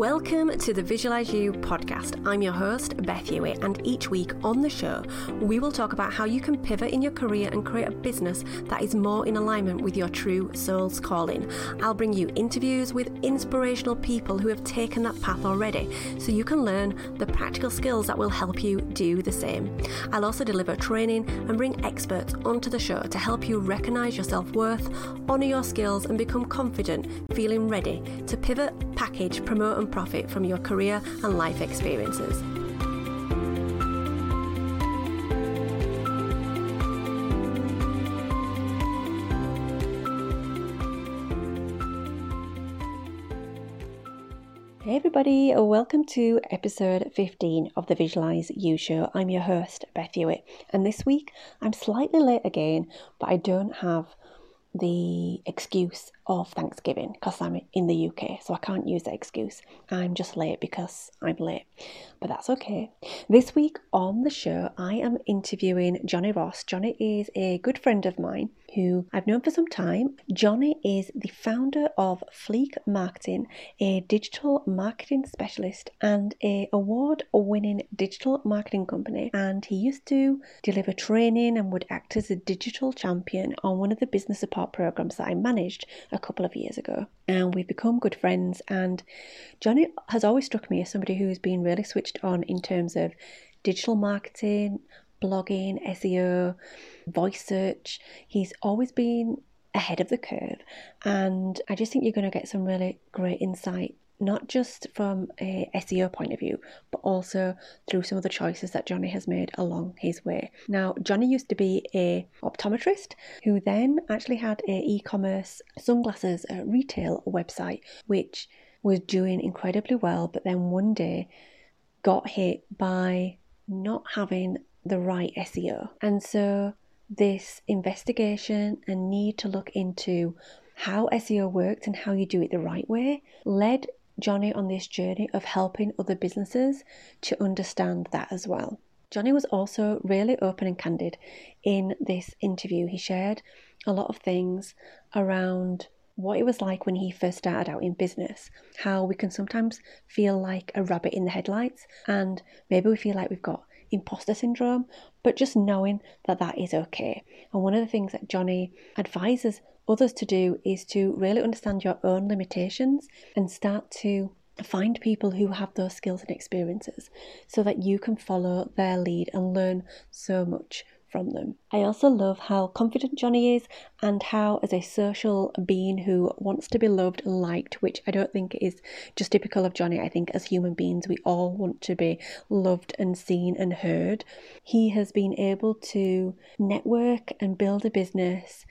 Welcome to the Visualize You podcast. I'm your host, Beth Hewitt, and each week on the show, we will talk about how you can pivot in your career and create a business that is more in alignment with your true soul's calling. I'll bring you interviews with inspirational people who have taken that path already so you can learn the practical skills that will help you do the same. I'll also deliver training and bring experts onto the show to help you recognize your self worth, honor your skills, and become confident, feeling ready to pivot, package, promote, and profit from your career and life experiences. Hey everybody, welcome to episode 15 of the Visualize You Show. I'm your host, Beth Hewitt, and this week I'm slightly late again, but I don't have the excuse of Thanksgiving because I'm in the UK, so I can't use that excuse. I'm just late because I'm late, but that's okay. This week on the show, I am interviewing Johnny Ross. Johnny is a good friend of mine who I've known for some time. Johnny is the founder of Fleek Marketing, a digital marketing specialist and a award-winning digital marketing company. And he used to deliver training and would act as a digital champion on one of the business support programs that I managed a couple of years ago. And we've become good friends. And Johnny has always struck me as somebody who's been really switched on in terms of digital marketing, blogging, SEO, voice search. He's always been ahead of the curve. And I just think you're going to get some really great insight, not just from a SEO point of view, but also through some of the choices that Johnny has made along his way. Now, Johnny used to be a optometrist who then actually had a e-commerce sunglasses uh, retail website, which was doing incredibly well, but then one day got hit by not having the right SEO. And so this investigation and need to look into how SEO works and how you do it the right way led Johnny on this journey of helping other businesses to understand that as well. Johnny was also really open and candid in this interview. He shared a lot of things around what it was like when he first started out in business, how we can sometimes feel like a rabbit in the headlights, and maybe we feel like we've got imposter syndrome, but just knowing that that is okay. And one of the things that Johnny advises others to do is to really understand your own limitations and start to find people who have those skills and experiences so that you can follow their lead and learn so much from them. I also love how confident Johnny is and how, as a social being who wants to be loved and liked, which I don't think is just typical of Johnny, I think as human beings we all want to be loved and seen and heard, he has been able to network and build a business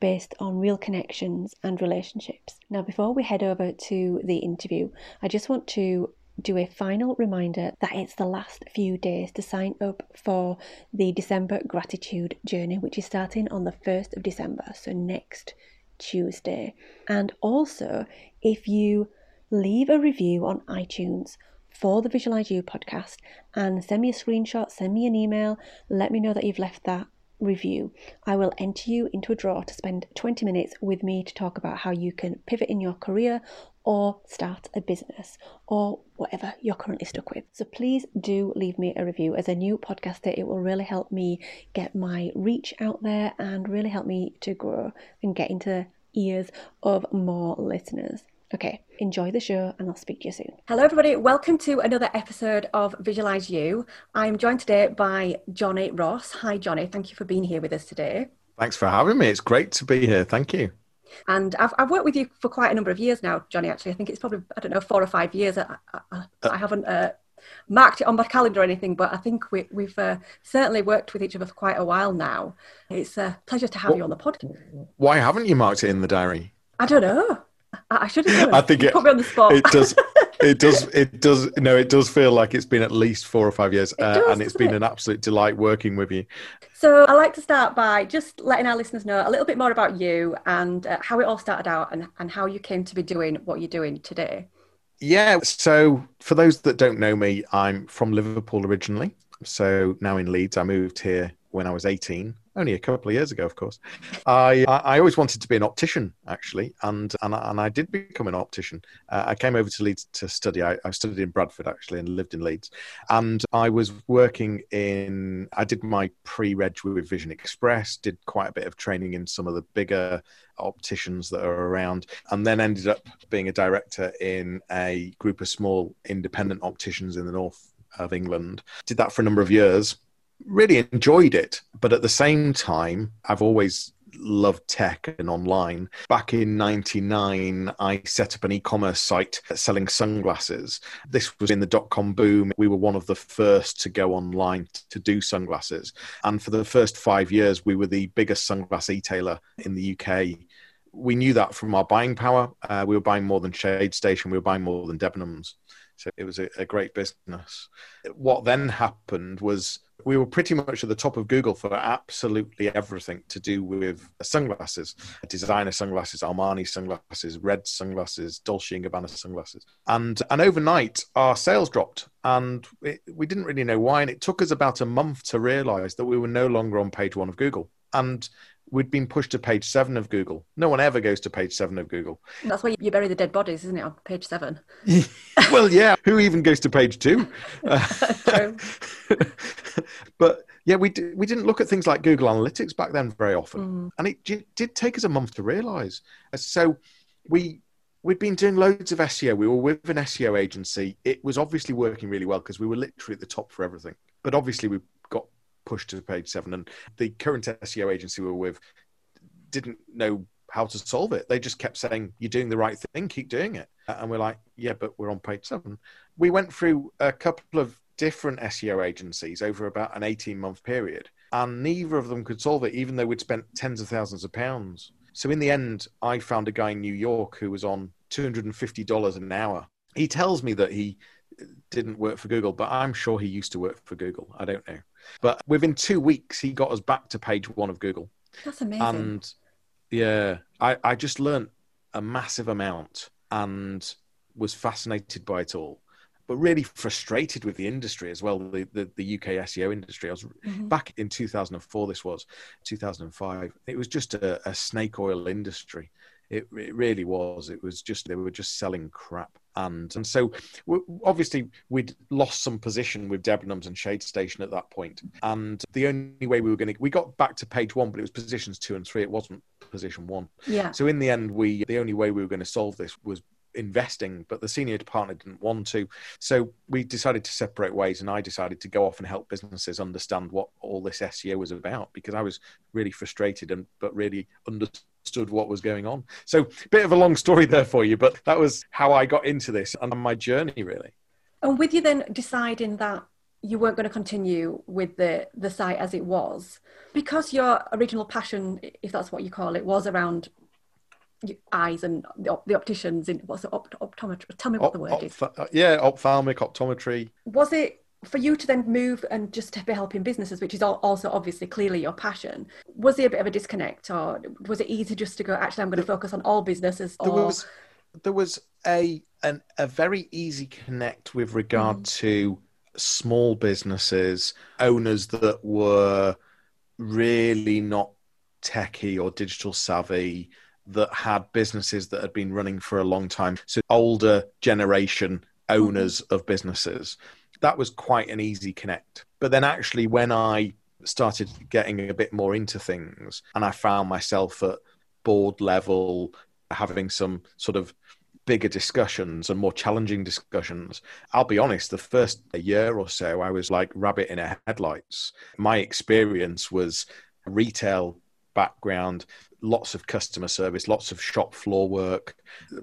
based on real connections and relationships. Now, before we head over to the interview, I just want to do a final reminder that it's the last few days to sign up for the December gratitude journey, which is starting on the 1st of December, so next Tuesday. And also, if you leave a review on iTunes for the Visualize You podcast and send me a screenshot, send me an email, let me know that you've left that review, I will enter you into a draw to spend 20 minutes with me to talk about how you can pivot in your career or start a business or whatever you're currently stuck with. So please do leave me a review. As a new podcaster, it will really help me get my reach out there and really help me to grow and get into the ears of more listeners. Okay, enjoy the show and I'll speak to you soon. Hello, everybody. Welcome to another episode of Visualize You. I'm joined today by Johnny Ross. Hi, Johnny. Thank you for being here with us today. Thanks for having me. It's great to be here. Thank you. And I've, I've worked with you for quite a number of years now, Johnny. Actually, I think it's probably I don't know four or five years. I, I, I uh, haven't uh, marked it on my calendar or anything, but I think we, have uh, certainly worked with each other for quite a while now. It's a pleasure to have well, you on the podcast. Why haven't you marked it in the diary? I don't know. I, should have. I think it put me on the spot. It does. It does. It does. No, it does feel like it's been at least four or five years, it uh, does, and it's been it? an absolute delight working with you. So, I like to start by just letting our listeners know a little bit more about you and uh, how it all started out, and, and how you came to be doing what you're doing today. Yeah. So, for those that don't know me, I'm from Liverpool originally. So now in Leeds, I moved here when I was 18 only a couple of years ago, of course. I I always wanted to be an optician, actually, and and and I did become an optician. Uh, I came over to Leeds to study. I, I studied in Bradford actually, and lived in Leeds. And I was working in. I did my pre-reg with Vision Express. Did quite a bit of training in some of the bigger opticians that are around, and then ended up being a director in a group of small independent opticians in the north of England. Did that for a number of years. Really enjoyed it, but at the same time, I've always loved tech and online. Back in 99, I set up an e commerce site selling sunglasses. This was in the dot com boom. We were one of the first to go online to do sunglasses. And for the first five years, we were the biggest sunglass retailer in the UK. We knew that from our buying power. Uh, we were buying more than Shade Station, we were buying more than Debenhams. So it was a, a great business. What then happened was we were pretty much at the top of Google for absolutely everything to do with sunglasses, designer sunglasses, Armani sunglasses, red sunglasses, Dolce and Gabbana sunglasses, and and overnight our sales dropped, and it, we didn't really know why, and it took us about a month to realise that we were no longer on page one of Google, and we'd been pushed to page seven of Google. No one ever goes to page seven of Google. That's where you bury the dead bodies, isn't it? On page seven. well, yeah. Who even goes to page two? True. but yeah, we d- we didn't look at things like Google Analytics back then very often, mm. and it j- did take us a month to realise. So we we'd been doing loads of SEO. We were with an SEO agency. It was obviously working really well because we were literally at the top for everything. But obviously, we pushed to page seven. And the current SEO agency we were with didn't know how to solve it. They just kept saying, You're doing the right thing, keep doing it. Uh, and we're like, Yeah, but we're on page seven. We went through a couple of different SEO agencies over about an 18 month period, and neither of them could solve it, even though we'd spent tens of thousands of pounds. So in the end, I found a guy in New York who was on $250 an hour. He tells me that he didn't work for Google, but I'm sure he used to work for Google. I don't know. But within two weeks, he got us back to page one of Google. That's amazing. And yeah, I, I just learned a massive amount and was fascinated by it all, but really frustrated with the industry as well, the, the, the UK SEO industry. I was mm-hmm. back in 2004, this was 2005. It was just a, a snake oil industry. It, it really was. It was just, they were just selling crap and and so obviously we'd lost some position with Debenhams and Shade Station at that point, and the only way we were going to we got back to page one, but it was positions two and three. It wasn't position one. Yeah. So in the end, we the only way we were going to solve this was investing, but the senior partner didn't want to. So we decided to separate ways, and I decided to go off and help businesses understand what all this SEO was about because I was really frustrated and but really understood understood what was going on. So, bit of a long story there for you, but that was how I got into this and my journey, really. And with you then deciding that you weren't going to continue with the the site as it was, because your original passion, if that's what you call it, was around eyes and the, the opticians in what's it opt, optometry tell me what the word is uh, yeah ophthalmic optometry was it for you to then move and just to be helping businesses, which is also obviously clearly your passion, was there a bit of a disconnect, or was it easy just to go? Actually, I'm going to focus on all businesses. Or... There was there was a an, a very easy connect with regard mm. to small businesses owners that were really not techy or digital savvy that had businesses that had been running for a long time so older generation owners mm. of businesses that was quite an easy connect. But then actually, when I started getting a bit more into things and I found myself at board level having some sort of bigger discussions and more challenging discussions. I'll be honest, the first year or so, I was like rabbit in a headlights. My experience was retail background, lots of customer service, lots of shop floor work.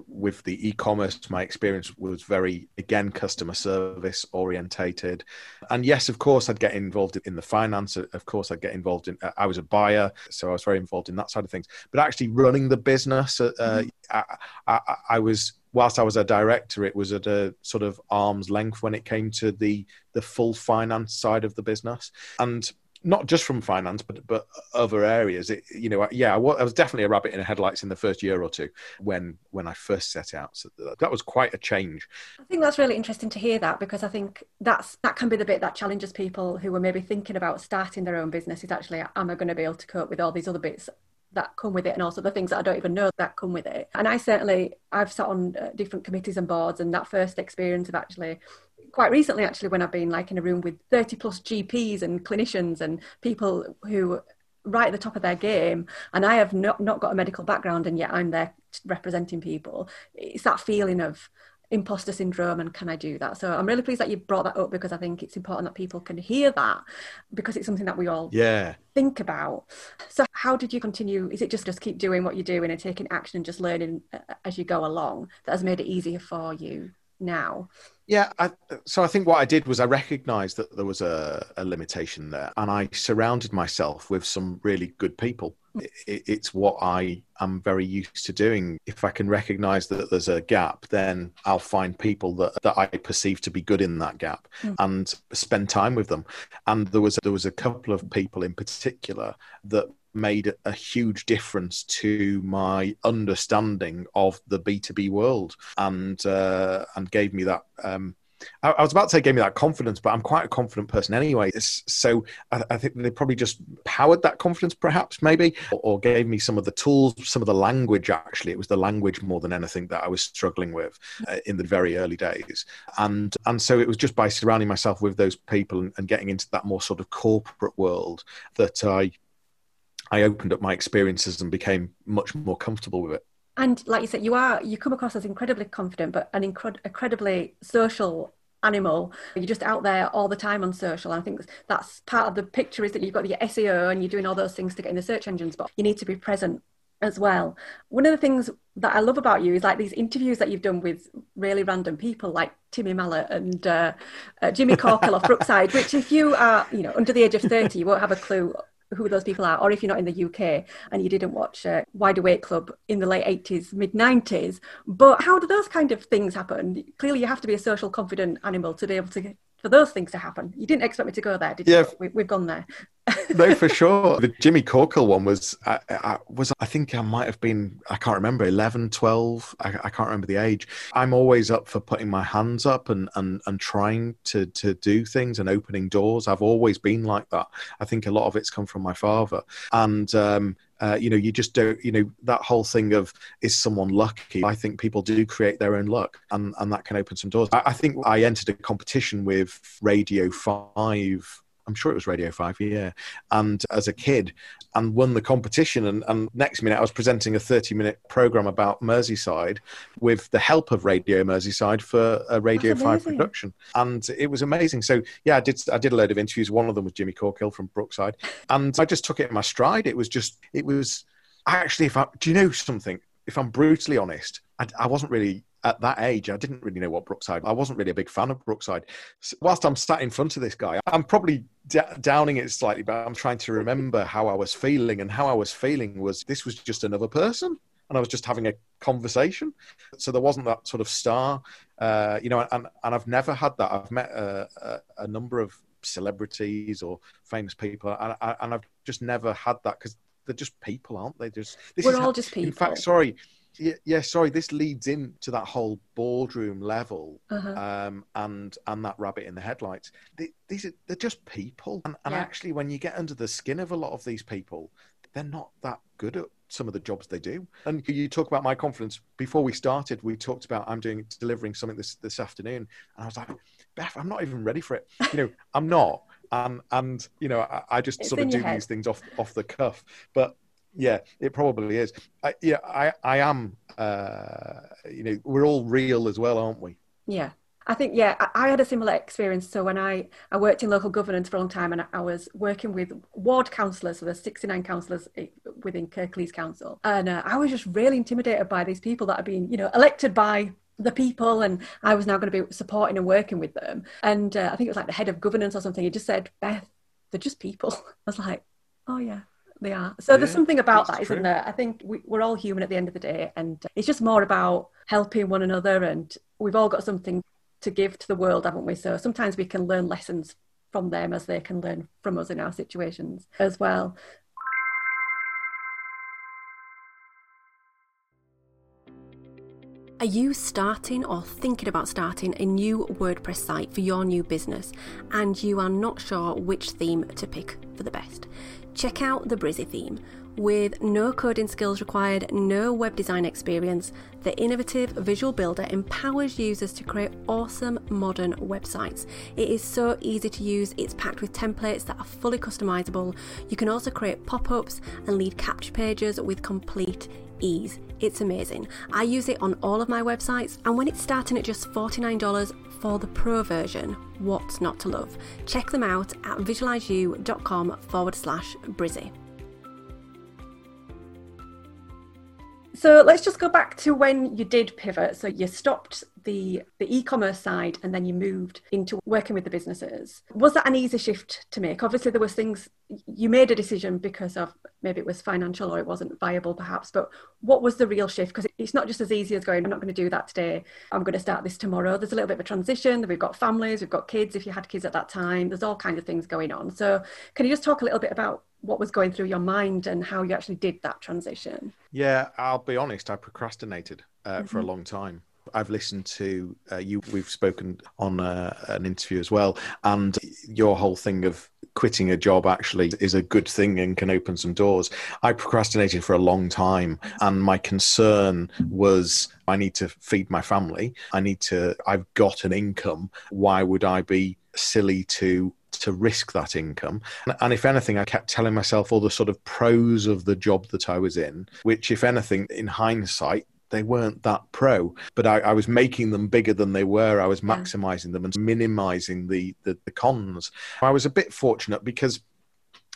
With the e-commerce, my experience was very again customer service orientated. And yes, of course, I'd get involved in the finance. Of course, I'd get involved in. I was a buyer, so I was very involved in that side of things. But actually, running the business, uh, mm-hmm. I, I, I was whilst I was a director, it was at a sort of arm's length when it came to the the full finance side of the business. And not just from finance, but but other areas. It, you know, yeah, I was definitely a rabbit in the headlights in the first year or two when when I first set out. So that was quite a change. I think that's really interesting to hear that because I think that's that can be the bit that challenges people who are maybe thinking about starting their own business. Is actually, am I going to be able to cope with all these other bits that come with it and also the things that I don't even know that come with it. And I certainly, I've sat on uh, different committees and boards and that first experience of actually quite recently actually when I've been like in a room with 30 plus GPs and clinicians and people who right at the top of their game and I have not, not got a medical background and yet I'm there representing people. It's that feeling of imposter syndrome and can I do that? So I'm really pleased that you brought that up because I think it's important that people can hear that because it's something that we all yeah think about. So how did you continue? Is it just just keep doing what you're doing and taking action and just learning uh, as you go along that has made it easier for you now? Yeah, I, so I think what I did was I recognized that there was a, a limitation there and I surrounded myself with some really good people it's what I am very used to doing. If I can recognize that there's a gap, then I'll find people that, that I perceive to be good in that gap mm. and spend time with them. And there was there was a couple of people in particular that made a huge difference to my understanding of the B2B world and uh, and gave me that um, I, was about to say gave me that confidence, but I'm quite a confident person anyway. so I, think they probably just powered that confidence, perhaps, maybe, or, or, gave me some of the tools, some of the language. Actually, it was the language more than anything that I was struggling with uh, in the very early days, and and so it was just by surrounding myself with those people and, and getting into that more sort of corporate world that I I opened up my experiences and became much more comfortable with it. And like you said you are you come across as incredibly confident but an incred- incredibly social animal. You're just out there all the time on social. And i think that's part of the picture is that you've got your seo and you're doing all those things to get in the search engines but you need to be present as well. One of the things that i love about you is like these interviews that you've done with really random people like timmy Mallett and uh, uh, jimmy corkhill off brookside which if you are you know under the age of 30 you won't have a clue who those people are, or if you're not in the UK and you didn't watch uh, Wide Awake Club in the late 80s, mid 90s. But how do those kind of things happen? Clearly, you have to be a social, confident animal to be able to for those things to happen. You didn't expect me to go there, did you? Yeah, we, have gone there. no, for sure. The Jimmy Corkhill one was, I, I, was I think I might have been, I can't remember, 11, 12. I, I, can't remember the age. I'm always up for putting my hands up and, and, and trying to, to do things and opening doors. I've always been like that. I think a lot of it's come from my father. And, um, uh, you know, you just don't, you know, that whole thing of is someone lucky? I think people do create their own luck, and, and that can open some doors. I, I think I entered a competition with Radio 5 I'm sure it was Radio 5, yeah. And as a kid, and won the competition. And, and next minute, I was presenting a 30 minute program about Merseyside with the help of Radio Merseyside for a Radio 5 production. And it was amazing. So, yeah, I did, I did a load of interviews. One of them was Jimmy Corkhill from Brookside. And I just took it in my stride. It was just, it was actually, if I, do you know something? If I'm brutally honest, I, I wasn't really at that age, I didn't really know what Brookside. I wasn't really a big fan of Brookside. So whilst I'm sat in front of this guy, I'm probably d- downing it slightly, but I'm trying to remember how I was feeling, and how I was feeling was this was just another person, and I was just having a conversation. So there wasn't that sort of star, uh, you know. And, and I've never had that. I've met a, a, a number of celebrities or famous people, and, and I've just never had that because they're just people, aren't they? Just we're all how, just people. In fact, sorry yeah, yeah, sorry. This leads into that whole boardroom level, uh-huh. um, and and that rabbit in the headlights. They, these are they're just people, and, and yeah. actually, when you get under the skin of a lot of these people, they're not that good at some of the jobs they do. And you talk about my confidence. Before we started, we talked about I'm doing delivering something this this afternoon, and I was like, Beth, I'm not even ready for it. You know, I'm not. And and you know, I, I just it's sort of do these things off off the cuff. But yeah, it probably is. I, yeah, I, I am. Uh, you know, we're all real as well, aren't we? Yeah, I think yeah, I, I had a similar experience. So when I I worked in local governance for a long time, and I was working with ward councillors, so there's 69 councillors within Kirklees Council, and uh, I was just really intimidated by these people that had been, you know, elected by the people and I was now going to be supporting and working with them. And uh, I think it was like the head of governance or something. He just said, Beth, they're just people. I was like, oh yeah, they are. So oh, yeah, there's something about that, isn't there? I think we, we're all human at the end of the day, and it's just more about helping one another. And we've all got something to give to the world, haven't we? So sometimes we can learn lessons from them as they can learn from us in our situations as well. Are you starting or thinking about starting a new WordPress site for your new business and you are not sure which theme to pick for the best? Check out the Brizy theme. With no coding skills required, no web design experience, the innovative visual builder empowers users to create awesome modern websites. It is so easy to use, it's packed with templates that are fully customizable. You can also create pop ups and lead capture pages with complete ease. It's amazing. I use it on all of my websites, and when it's starting at just $49 for the pro version, what's not to love? Check them out at visualizeyou.com forward slash Brizy. So let's just go back to when you did pivot. So you stopped the the e-commerce side and then you moved into working with the businesses. Was that an easy shift to make? Obviously there was things you made a decision because of maybe it was financial or it wasn't viable perhaps but what was the real shift? Because it's not just as easy as going i'm not going to do that today. I'm going to start this tomorrow. There's a little bit of a transition. We've got families we've got kids if you had kids at that time. There's all kinds of things going on. So can you just talk a little bit about what was going through your mind and how you actually did that transition? Yeah i'll be honest i procrastinated uh, mm-hmm. for a mm-hmm. long time I've listened to uh, you. We've spoken on uh, an interview as well, and your whole thing of quitting a job actually is a good thing and can open some doors. I procrastinated for a long time, and my concern was I need to feed my family. I need to. I've got an income. Why would I be silly to to risk that income. And if anything, I kept telling myself all the sort of pros of the job that I was in, which, if anything, in hindsight, they weren't that pro, but I, I, was making them bigger than they were. I was maximizing them and minimizing the, the, the cons. I was a bit fortunate because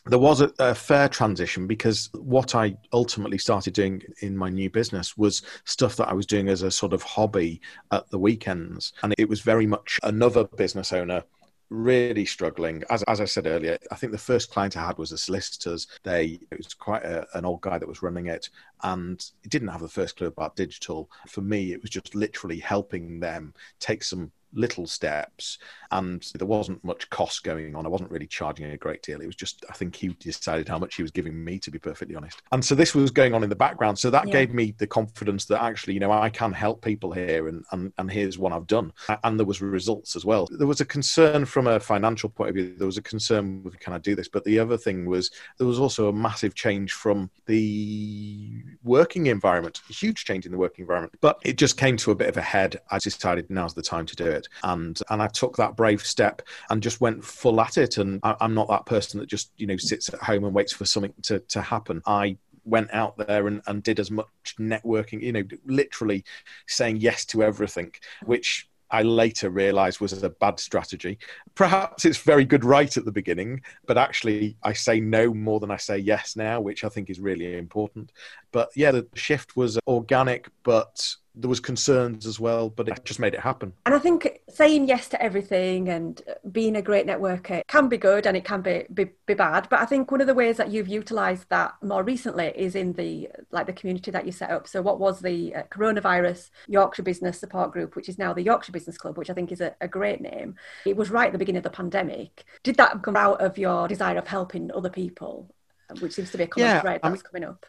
there was a, a, fair transition because what I ultimately started doing in my new business was stuff that I was doing as a sort of hobby at the weekends. And it was very much another business owner really struggling. As, as I said earlier, I think the first client I had was the solicitors. They it was quite a, an old guy that was running it, and he didn't have the first clue about digital. For me, it was just literally helping them take some little steps and there wasn't much cost going on. I wasn't really charging a great deal. It was just i think he decided how much he was giving me to be perfectly honest. And so this was going on in the background. So that yeah. gave me the confidence that actually you know i can help people here and, and and here's what i've done. And there was results as well. There was a concern from a financial point of view. There was a concern with can i do this? But the other thing was there was also a massive change from the working environment a huge change in the working environment. But it just came to a bit of a head. I decided now's the time to do it and and I took that brave step and just went full at it. And I, am not that person that just you know sits at home and waits for something to to happen. I went out there and, and did as much networking, you know, literally saying yes to everything, which I later realized was a bad strategy. Perhaps it's very good right at the beginning, but actually I say no more than I say yes now, which I think is really important. But yeah, the shift was organic, but there was concerns as well, but it just made it happen. And I think saying yes to everything and being a great networker can be good and it can be, be, be bad. But I think one of the ways that you've utilised that more recently is in the like the community that you set up. So what was the uh, coronavirus Yorkshire Business Support Group, which is now the Yorkshire Business Club, which I think is a, a great name. It was right at the beginning of the pandemic. Did that come out of your desire of helping other people, which seems to be a common yeah, thread that's I'm, coming up?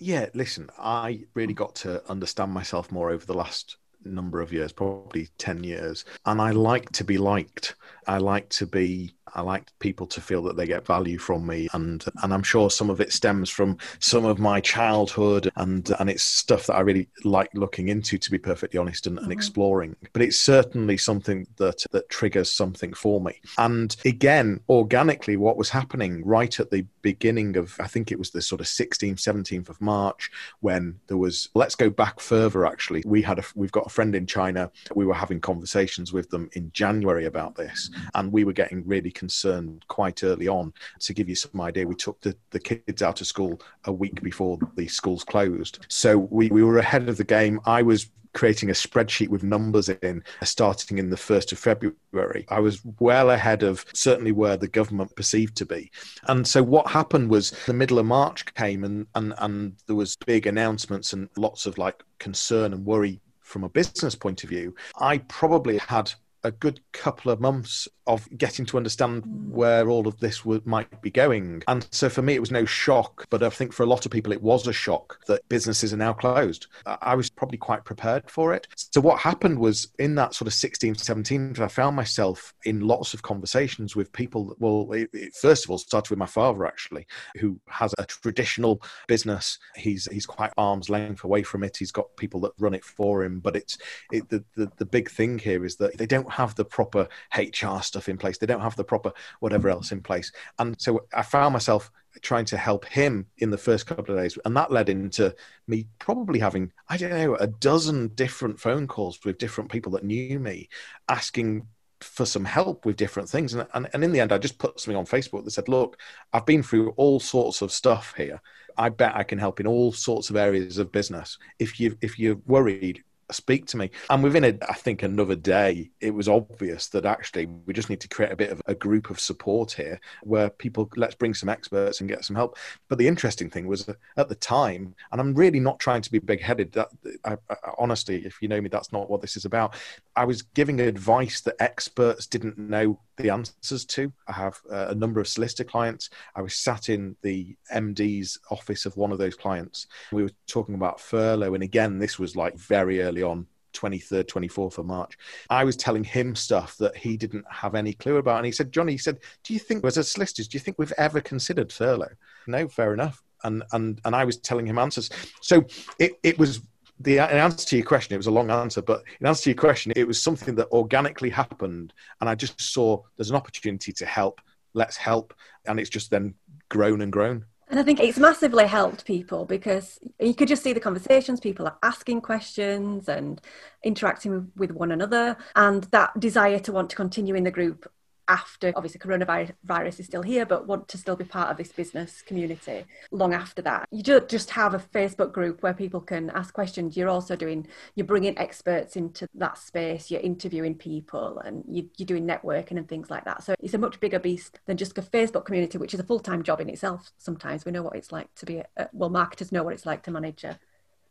Yeah, listen, I really got to understand myself more over the last number of years, probably 10 years. And I like to be liked. I like to be I like people to feel that they get value from me, and and I'm sure some of it stems from some of my childhood, and and it's stuff that I really like looking into, to be perfectly honest, and, mm-hmm. and exploring. But it's certainly something that that triggers something for me. And again, organically, what was happening right at the beginning of, I think it was the sort of 16th, 17th of March, when there was. Let's go back further. Actually, we had a we've got a friend in China. We were having conversations with them in January about this, and we were getting really concerned quite early on. To give you some idea, we took the, the kids out of school a week before the schools closed. So we, we were ahead of the game. I was creating a spreadsheet with numbers in uh, starting in the 1st of February. I was well ahead of certainly where the government perceived to be. And so what happened was the middle of March came and, and, and there was big announcements and lots of like concern and worry from a business point of view. I probably had a good couple of months of getting to understand where all of this might be going. And so for me, it was no shock, but I think for a lot of people, it was a shock that businesses are now closed. I was probably quite prepared for it. So what happened was in that sort of 16, 17, I found myself in lots of conversations with people. That, well, it, it first of all started with my father, actually, who has a traditional business. He's he's quite arm's length away from it. He's got people that run it for him. But it's it, the, the, the big thing here is that they don't have the proper HR stuff in place. They don't have the proper whatever else in place. And so I found myself trying to help him in the first couple of days. And that led into me probably having, I don't know, a dozen different phone calls with different people that knew me asking for some help with different things. And, and, and in the end, I just put something on Facebook that said, look, I've been through all sorts of stuff here. I bet I can help in all sorts of areas of business. If you if you're worried, speak to me. And within, a, I think, another day, it was obvious that actually we just need to create a bit of a group of support here where people, let's bring some experts and get some help. But the interesting thing was at the time, and I'm really not trying to be big headed, that I, I, honestly, if you know me, that's not what this is about. I was giving advice that experts didn't know the answers to. I have uh, a number of solicitor clients. I was sat in the MD's office of one of those clients. We were talking about furlough. And again, this was like very early on, 23rd, 24th of March. I was telling him stuff that he didn't have any clue about. And he said, Johnny, he said, Do you think, as a solicitors, do you think we've ever considered furlough? No, fair enough. And, and, and I was telling him answers. So it, it was the answer to your question, it was a long answer, but in answer to your question, it was something that organically happened, and I just saw there's an opportunity to help. Let's help, and it's just then grown and grown. And I think it's massively helped people because you could just see the conversations. People are asking questions and interacting with one another, and that desire to want to continue in the group after obviously coronavirus is still here but want to still be part of this business community long after that. You don't just have a facebook group where people can ask questions. You're also doing you're bringing experts into that space. You're interviewing people and you, are doing networking and things like that. So it's a much bigger beast than just a facebook community which is a full-time job in itself sometimes. We know what it's like to be a, well marketers know what it's like to manage a,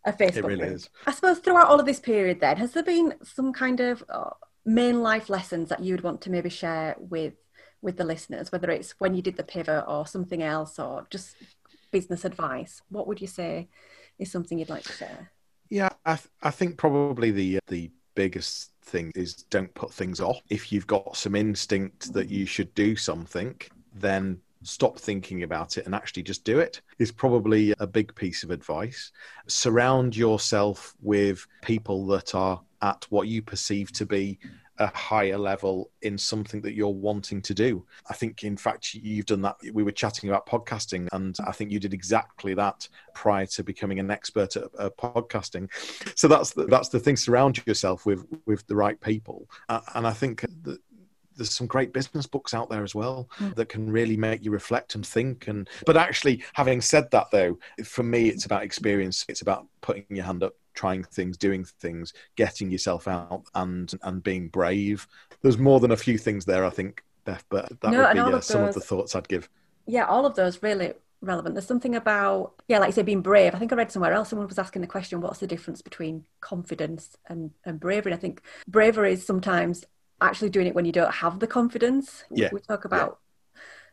a facebook it really group. is. I suppose throughout all of this period then has there been some kind of uh, main life lessons that you would want to maybe share with with the listeners whether it's when you did the pivot or something else or just business advice what would you say is something you'd like to share? Yeah i, th- I think probably the uh, the biggest thing is don't put things off. If you've got some instinct that you should do something then stop thinking about it and actually just do it is probably a big piece of advice. Surround yourself with people that are at what you perceive to be a higher level in something that you're wanting to do. I think, in fact, you've done that. We were chatting about podcasting, and I think you did exactly that prior to becoming an expert at, at podcasting. So that's the, that's the thing. Surround yourself with with the right people, uh, and I think that there's some great business books out there as well mm. that can really make you reflect and think and but actually having said that though for me it's about experience it's about putting your hand up trying things, doing things, getting yourself out, and and being brave. There's more than a few things there, I think, Beth, but that no, would be uh, of some of the thoughts I'd give. Yeah, all of those really relevant. There's something about, yeah, like you say, being brave. I think I read somewhere else someone was asking the question, what's the difference between confidence and, and bravery? And I think bravery is sometimes actually doing it when you don't have the confidence. Yeah. We talk about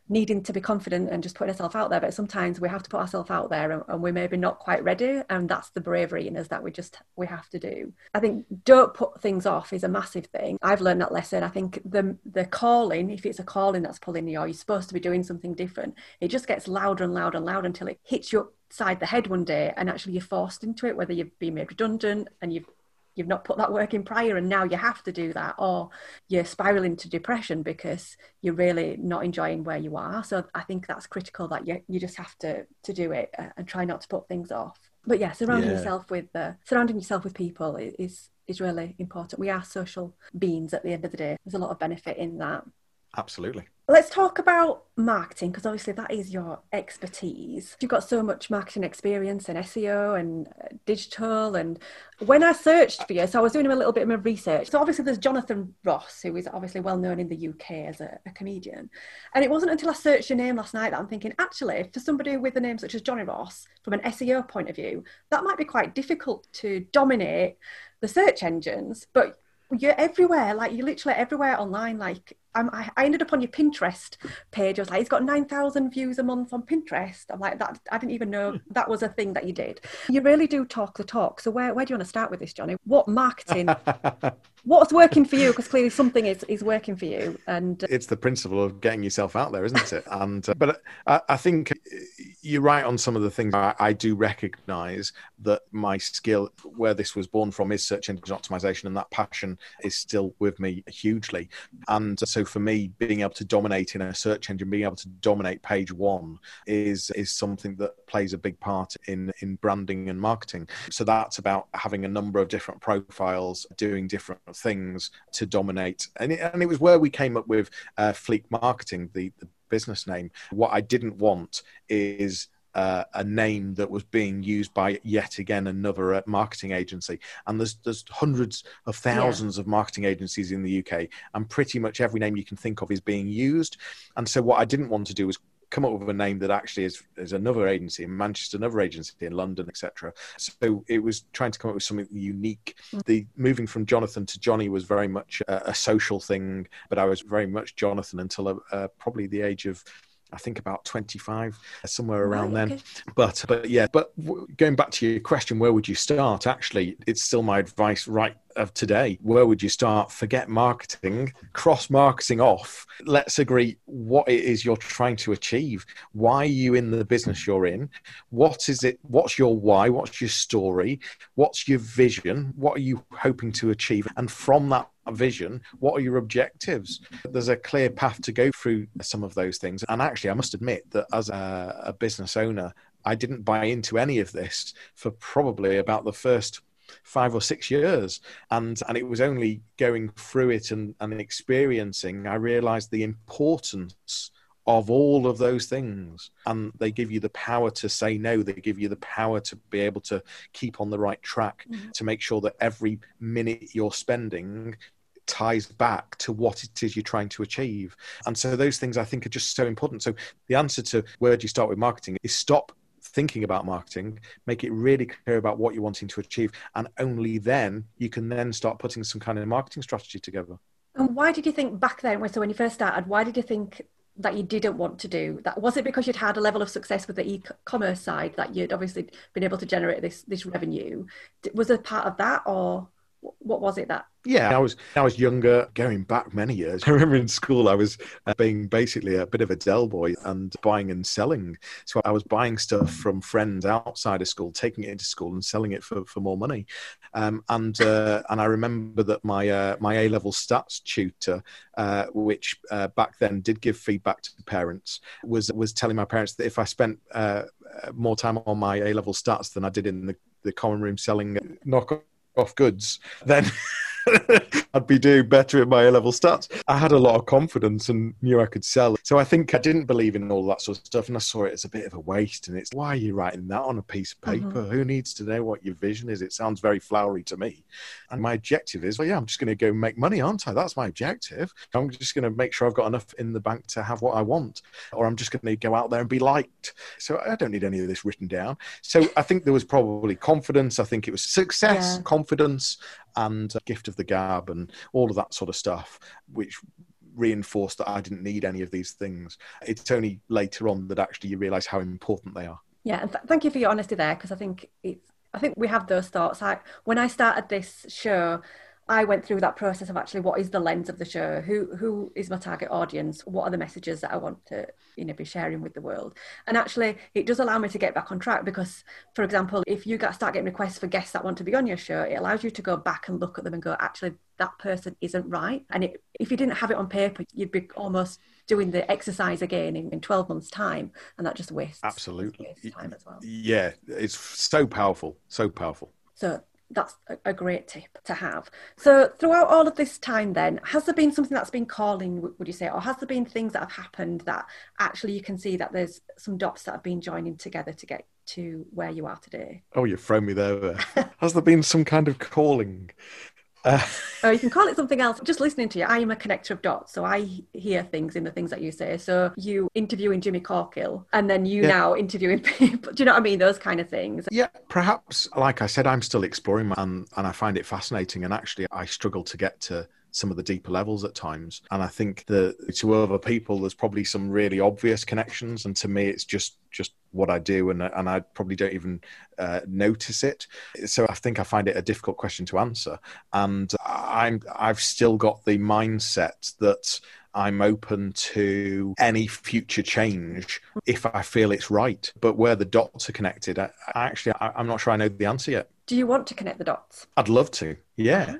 needing to be confident and just putting ourselves out there but sometimes we have to put ourselves out there and, and we're maybe not quite ready and that's the bravery in us that we just we have to do. I think don't put things off is a massive thing. I've learned that lesson. I think the the calling if it's a calling that's pulling you or you're supposed to be doing something different. It just gets louder and louder and louder until it hits you upside the head one day and actually you're forced into it whether you've been made redundant and you've you've not put that work in prior and now you have to do that or you're spiraling to depression because you're really not enjoying where you are. So i think that's critical that you, you just have to to do it uh, and try not to put things off. But yeah surrounding yeah. yourself with uh, surrounding yourself with people is is really important. We are social beings at the end of the day. There's a lot of benefit in that. Absolutely Let's talk about marketing because obviously that is your expertise. You've got so much marketing experience and SEO and uh, digital. And when I searched for you, so I was doing a little bit of my research. So obviously there's Jonathan Ross, who is obviously well known in the UK as a, a comedian. And it wasn't until I searched your name last night that I'm thinking, actually, for somebody with a name such as Johnny Ross, from an SEO point of view, that might be quite difficult to dominate the search engines. But you're everywhere. Like you're literally everywhere online. Like I, I ended up on your Pinterest page. I was like, he's got nine thousand views a month on Pinterest. I'm like, that. I didn't even know that was a thing that you did. You really do talk the talk. So where where do you want to start with this, Johnny? What marketing? what's working for you? Because clearly something is is working for you. And uh, it's the principle of getting yourself out there, isn't it? And uh, but I, I, think you're right on some of the things. I, I do recognise that my skill, where this was born from, is search engine optimization, and that passion is still with me hugely. And so for me, being able to dominate in a search engine, being able to dominate page one is is something that plays a big part in in branding and marketing. So that's about having a number of different profiles doing different things to dominate. And it, and it was where we came up with uh, Fleek Marketing, the, the business name. What I didn't want is uh, a name that was being used by yet again another uh, marketing agency. And there's there's hundreds of thousands yeah. of marketing agencies in the UK, and pretty much every name you can think of is being used. And so what I didn't want to do was come up with a name that actually is, is another agency in Manchester, another agency in London, etc. So it was trying to come up with something unique. Mm. The moving from Jonathan to Johnny was very much a, a social thing, but I was very much Jonathan until uh, uh probably the age of I think about 25, uh, somewhere around right, then. But but yeah, but going back to your question, where would you start? Actually, it's still my advice right of today. Where would you start? Forget marketing, cross marketing off. Let's agree what it is you're trying to achieve. Why are you in the business you're in? What is it? What's your why? What's your story? What's your vision? What are you hoping to achieve? And from that vision what are your objectives there's a clear path to go through some of those things and actually i must admit that as a, a business owner i didn't buy into any of this for probably about the first five or six years and and it was only going through it and, and experiencing i realized the importance of all of those things and they give you the power to say no they give you the power to be able to keep on the right track mm-hmm. to make sure that every minute you're spending ties back to what it is you're trying to achieve. And so those things I think are just so important. So the answer to where do you start with marketing is stop thinking about marketing, make it really clear about what you're wanting to achieve, and only then you can then start putting some kind of marketing strategy together. And why did you think back then, so when you first started, why did you think that you didn't want to do that was it because you'd had a level of success with the e-commerce side that you'd obviously been able to generate this this revenue was it part of that or what was it that yeah. I was i was younger going back many years i remember in school i was uh, being basically a bit of a Del Boy and buying and selling. So i was buying stuff from friends outside of school taking it into school and selling it for, for more money. Um, and uh, and i remember that my uh, my a level stats tutor uh, which uh, back then did give feedback to parents was was telling my parents that if i spent uh, more time on my a level stats than i did in the the common room selling knock off goods, then I'd be doing better in my A level stats. I had a lot of confidence and knew I could sell. So I think I didn't believe in all that sort of stuff. And I saw it as a bit of a waste. And it's why are you writing that on a piece of paper? Mm-hmm. Who needs to know what your vision is? It sounds very flowery to me. And my objective is, well, yeah, I'm just going to go make money, aren't I? That's my objective. I'm just going to make sure I've got enough in the bank to have what I want. Or I'm just going to go out there and be liked. So I don't need any of this written down. So I think there was probably confidence. I think it was success, yeah. confidence, and gift of the gab and all of that sort of stuff, which reinforced that I didn't need any of these things. It's only later on that actually you realize how important they are. Yeah, and th- thank you for your honesty there because I think it's I think we have those thoughts. Like when I started this show, I went through that process of actually what is the lens of the show, who who is my target audience, what are the messages that I want to you know be sharing with the world, and actually it does allow me to get back on track because, for example, if you get, start getting requests for guests that want to be on your show, it allows you to go back and look at them and go, actually that person isn't right, and it, if you didn't have it on paper, you'd be almost doing the exercise again in, in 12 months time and that just wastes absolutely. wastes time as well. Yeah it's so powerful so powerful. So that's a, great tip to have. So, throughout all of this time, then, has there been something that's been calling, would you say, or has there been things that have happened that actually you can see that there's some dots that have been joining together to get to where you are today? Oh, you've thrown me there. has there been some kind of calling? Uh, oh, you can call it something else. Just listening to you, I am a connector of dots. So I hear things in the things that you say. So you interviewing Jimmy Corkhill and then you yeah. now interviewing people. Do you know what I mean? Those kind of things. Yeah, perhaps, like I said, I'm still exploring and, and I find it fascinating. And actually, I struggle to get to some of the deeper levels at times. And I think that to other people, there's probably some really obvious connections, and to me, it's just just what I do, and and I probably don't even uh, notice it. So I think I find it a difficult question to answer, and I'm I've still got the mindset that. I'm open to any future change if I feel it's right. But where the dots are connected, I, actually, I, am not sure I know the answer yet. Do you want to connect the dots? I'd love to. Yeah.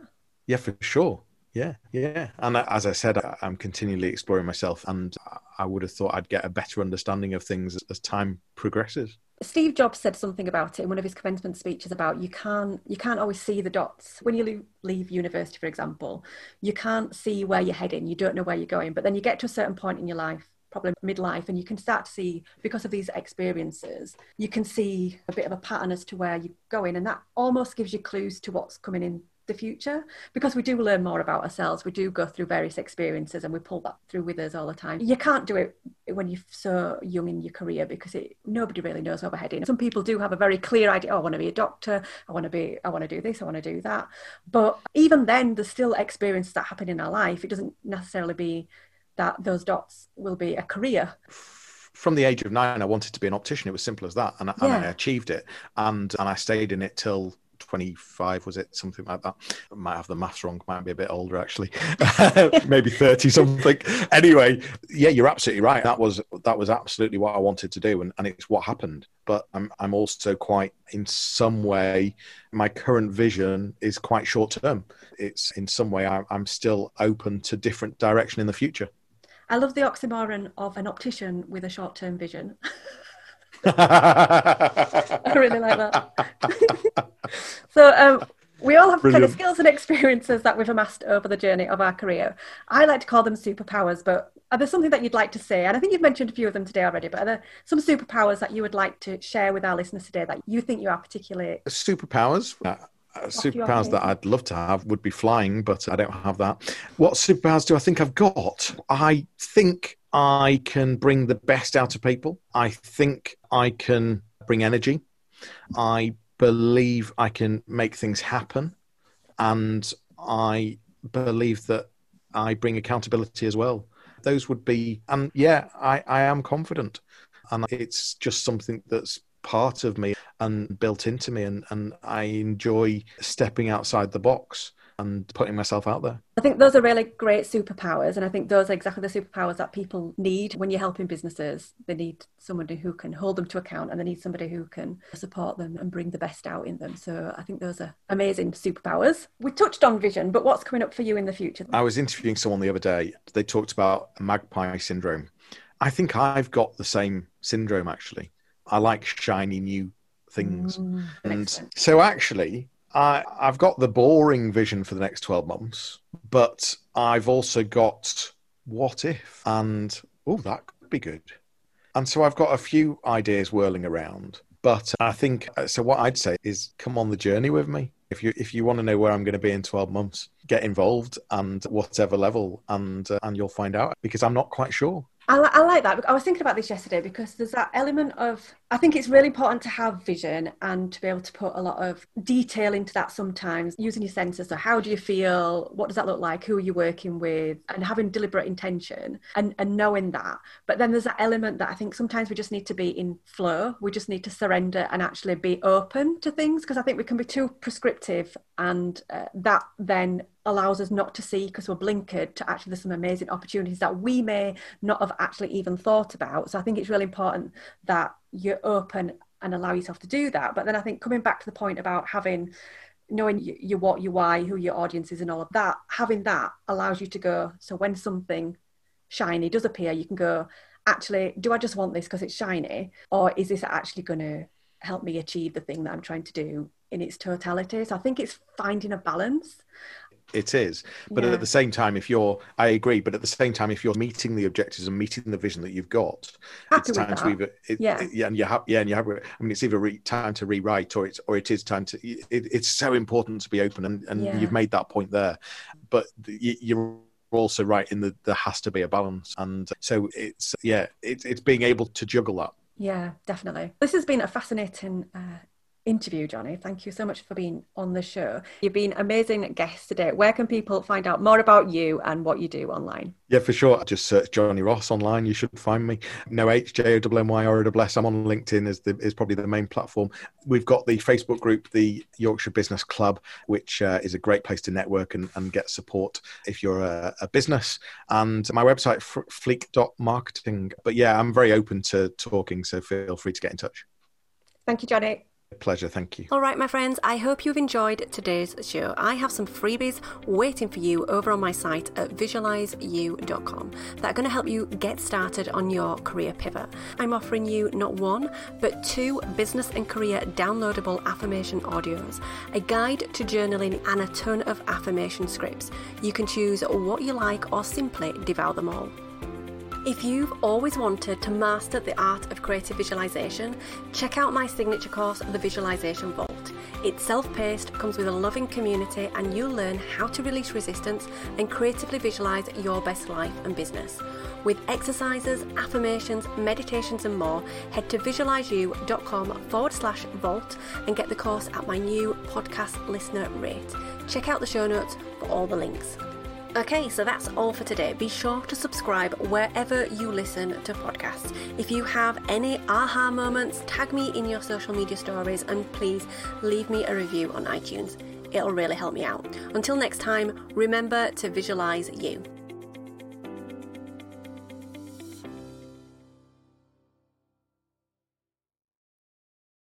Yeah, for sure. Yeah, yeah. And as I said, I'm continually exploring myself, and I would have thought I'd get a better understanding of things as time progresses. Steve Jobs said something about it in one of his commencement speeches about you can't you can't always see the dots when you leave university, for example. You can't see where you're heading. You don't know where you're going, but then you get to a certain point in your life probably midlife and you can start to see because of these experiences you can see a bit of a pattern as to where you're going and that almost gives you clues to what's coming in the future because we do learn more about ourselves. We do go through various experiences and we pull that through with us all the time. You can't do it when you're so young in your career because it, nobody really knows where we're heading. Some people do have a very clear idea oh, i want to be a doctor. I want to be i want to do this i want to do that. But even then there's still experiences that happen in our life. It doesn't necessarily be that those dots will be a career. From the age of nine, I wanted to be an optician. It was simple as that, and, yeah. and I achieved it. And and I stayed in it till 25 was it? Something like that. I might have the maths wrong might be a bit older actually. Maybe 30 something. Anyway yeah you're absolutely right. That was that was absolutely what i wanted to do and, and it's what happened. But I'm, I'm also quite in some way my current vision is quite short term it's in some way I, i'm still open to different direction in the future. I love the oxymoron of an optician with a short term vision. I really like that. So um, we all have Brilliant. kind of skills and experiences that we've amassed over the journey of our career. I like to call them superpowers, but are there something that you'd like to say? And I think you've mentioned a few of them today already, but are there some superpowers that you would like to share with our listeners today that you think you are particularly superpowers? Uh, superpowers that I'd love to have would be flying, but I don't have that. What superpowers do I think I've got? I think I can bring the best out of people. I think I can bring energy. I believe I can make things happen. And I believe that I bring accountability as well. Those would be, and yeah, I, I am confident. And it's just something that's part of me and built into me. And, and I enjoy stepping outside the box and putting myself out there. I think those are really great superpowers. And I think those are exactly the superpowers that people need when you're helping businesses. They need somebody who can hold them to account and they need somebody who can support them and bring the best out in them. So I think those are amazing superpowers. We touched on vision, but what's coming up for you in the future? I was interviewing someone the other day. They talked about magpie syndrome. I think I've got the same syndrome actually. I like shiny new things. Mm, and so actually I, I've got the boring vision for the next 12 months, but I've also got what if and oh, that could be good. And so I've got a few ideas whirling around. But I think uh, so. What I'd say is, come on the journey with me. If you if you want to know where I'm going to be in 12 months, get involved and whatever level, and uh, and you'll find out because I'm not quite sure. I, I, like that. I was thinking about this yesterday because there's that element of, I think it's really important to have vision and to be able to put a lot of detail into that sometimes using your senses. So, how do you feel? What does that look like? Who are you working with? And having deliberate intention and, and knowing that. But then there's that element that I think sometimes we just need to be in flow. We just need to surrender and actually be open to things because I think we can be too prescriptive and uh, that then allows us not to see because we're blinkered to actually there's some amazing opportunities that we may not have actually even thought about so i think it's really important that you're open and allow yourself to do that. But then i think coming back to the point about having knowing your what your why who your audience is and all of that having that allows you to go so when something shiny does appear you can go actually do i just want this because it's shiny? Or is this actually going to help me achieve the thing that i'm trying to do in its totality so i think it's finding a balance it is. But Yeah. at the same time, if you're, I agree. But at the same time, if you're meeting the objectives and meeting the vision that you've got, Happy it's time to either, it, Yeah. it- yeah, and you have, yeah, and you have. I mean, it's either re, time to rewrite or it's or it is time to. It, it's so important to be open, and, and Yeah. you've made that point there. But you, you're also right in that there has to be a balance, and so it's yeah, it's it's being able to juggle that. Yeah, definitely. This has been a fascinating uh, interview, Johnny. Thank you so much for being on the show. You've been amazing guest today. Where can people find out more about you and what you do online? Yeah, for sure. Just search Johnny Ross online. You should find me. No H J O W N Y R O S. I'm on LinkedIn is the is probably the main platform. We've got the Facebook group, the Yorkshire Business Club, which uh, is a great place to network and, and get support if you're a, a business. And my website f- fleek.marketing. But yeah, I'm very open to talking, so feel free to get in touch. Thank you, Johnny. Pleasure. Thank you. All right, my friends, I hope you've enjoyed today's show. I have some freebies waiting for you over on my site at visualizeyou.com that are going to help you get started on your career pivot. I'm offering you not one, but two business and career downloadable affirmation audios, a guide to journaling, and a ton of affirmation scripts. You can choose what you like or simply devour them all. If you've always wanted to master the art of creative visualization, check out my signature course, The Visualization Vault. It's self paced, comes with a loving community, and you'll learn how to release resistance and creatively visualize your best life and business. With exercises, affirmations, meditations, and more, head to visualizeyou.com forward slash vault and get the course at my new podcast listener rate. Check out the show notes for all the links. Okay, so that's all for today. Be sure to subscribe wherever you listen to podcasts. If you have any aha moments, tag me in your social media stories and please leave me a review on iTunes. It'll really help me out. Until next time, remember to visualize you.